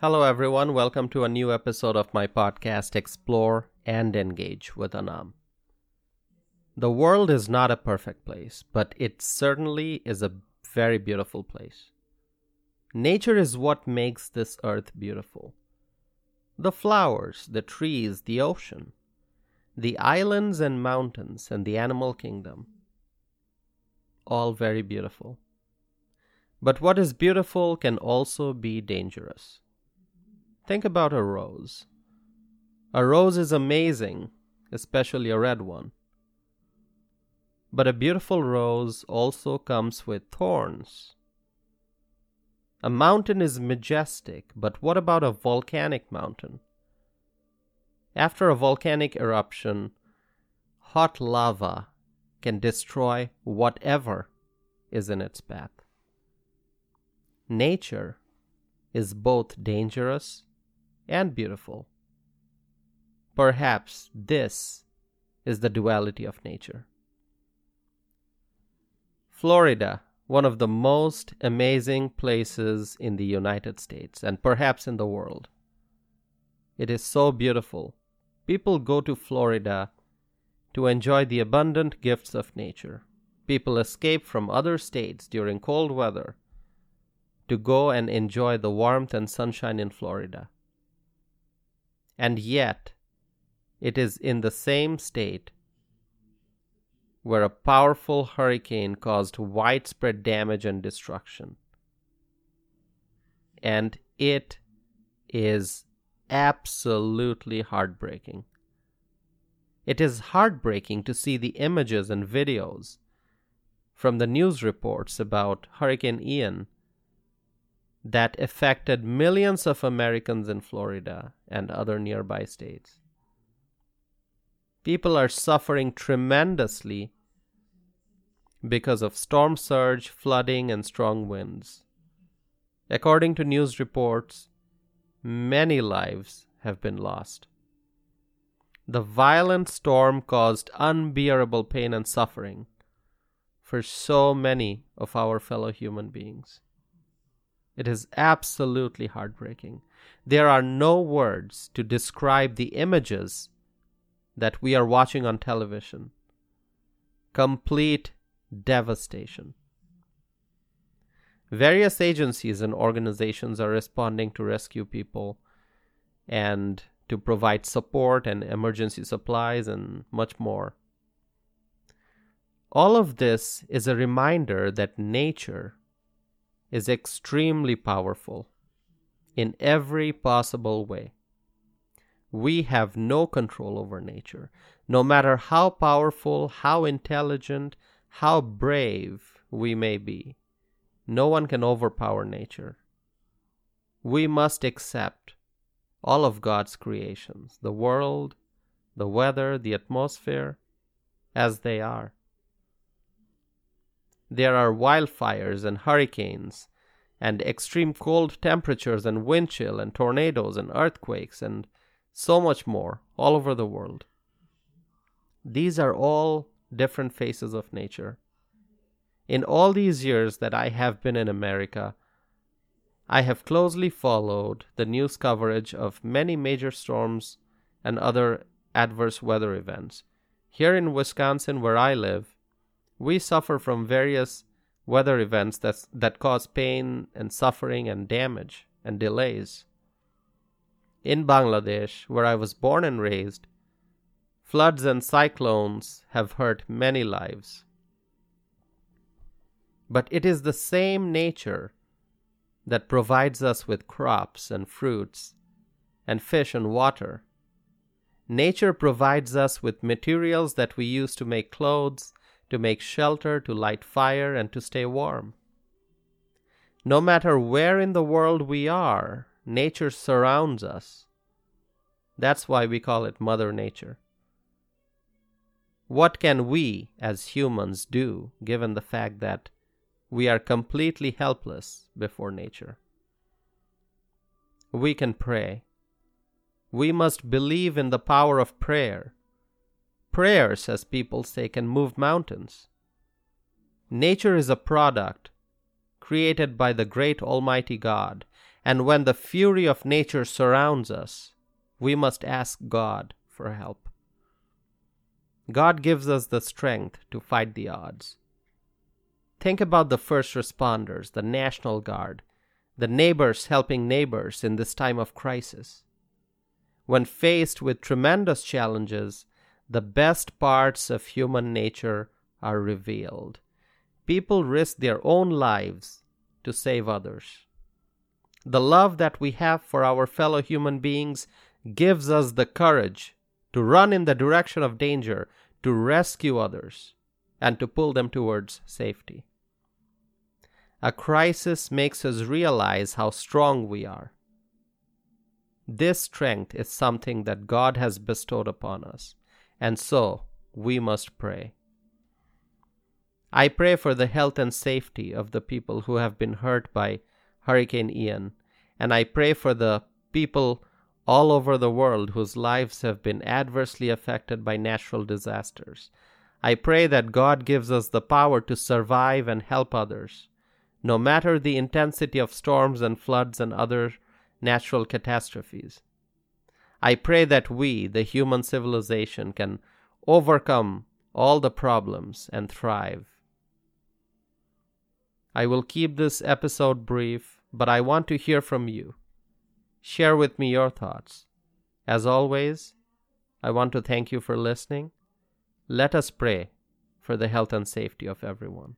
Hello, everyone. Welcome to a new episode of my podcast, Explore and Engage with Anam. The world is not a perfect place, but it certainly is a very beautiful place. Nature is what makes this earth beautiful. The flowers, the trees, the ocean, the islands and mountains, and the animal kingdom. All very beautiful. But what is beautiful can also be dangerous. Think about a rose. A rose is amazing, especially a red one. But a beautiful rose also comes with thorns. A mountain is majestic, but what about a volcanic mountain? After a volcanic eruption, hot lava can destroy whatever is in its path. Nature is both dangerous and beautiful. Perhaps this is the duality of nature. Florida, one of the most amazing places in the United States and perhaps in the world. It is so beautiful. People go to Florida to enjoy the abundant gifts of nature. People escape from other states during cold weather to go and enjoy the warmth and sunshine in Florida and yet it is in the same state where a powerful hurricane caused widespread damage and destruction. And it is absolutely heartbreaking. It is heartbreaking to see the images and videos from the news reports about Hurricane Ian that affected millions of Americans in Florida and other nearby states. People are suffering tremendously because of storm surge, flooding, and strong winds. According to news reports, many lives have been lost. The violent storm caused unbearable pain and suffering for so many of our fellow human beings. It is absolutely heartbreaking. There are no words to describe the images that we are watching on television. Complete devastation. Various agencies and organizations are responding to rescue people and to provide support and emergency supplies and much more. All of this is a reminder that nature is extremely powerful in every possible way. We have no control over nature. No matter how powerful, how intelligent, how brave we may be, no one can overpower nature. We must accept all of God's creations, the world, the weather, the atmosphere, as they are. There are wildfires and hurricanes, and extreme cold temperatures and wind chill and tornadoes and earthquakes and so much more all over the world. These are all different faces of nature. In all these years that I have been in America, I have closely followed the news coverage of many major storms and other adverse weather events. Here in Wisconsin, where I live, we suffer from various weather events that, that cause pain and suffering and damage and delays. In Bangladesh, where I was born and raised, floods and cyclones have hurt many lives. But it is the same nature that provides us with crops and fruits and fish and water. Nature provides us with materials that we use to make clothes to make shelter, to light fire, and to stay warm. No matter where in the world we are, nature surrounds us. That's why we call it Mother Nature. What can we as humans do given the fact that we are completely helpless before nature? We can pray. We must believe in the power of prayer Prayers, as people say, can move mountains. Nature is a product created by the great Almighty God, And when the fury of nature surrounds us, we must ask God for help. God gives us the strength to fight the odds. Think about the first responders, the National Guard, the neighbors helping neighbors in this time of crisis. When faced with tremendous challenges, the best parts of human nature are revealed. People risk their own lives to save others. The love that we have for our fellow human beings gives us the courage to run in the direction of danger, to rescue others, and to pull them towards safety. A crisis makes us realize how strong we are. This strength is something that God has bestowed upon us, and so we must pray. I pray for the health and safety of the people who have been hurt by Hurricane Ian, and I pray for the people all over the world whose lives have been adversely affected by natural disasters. I pray that God gives us the power to survive and help others, no matter the intensity of storms and floods and other natural catastrophes. I pray that we, the human civilization, can overcome all the problems and thrive. I will keep this episode brief, but I want to hear from you. Share with me your thoughts. As always, I want to thank you for listening. Let us pray for the health and safety of everyone.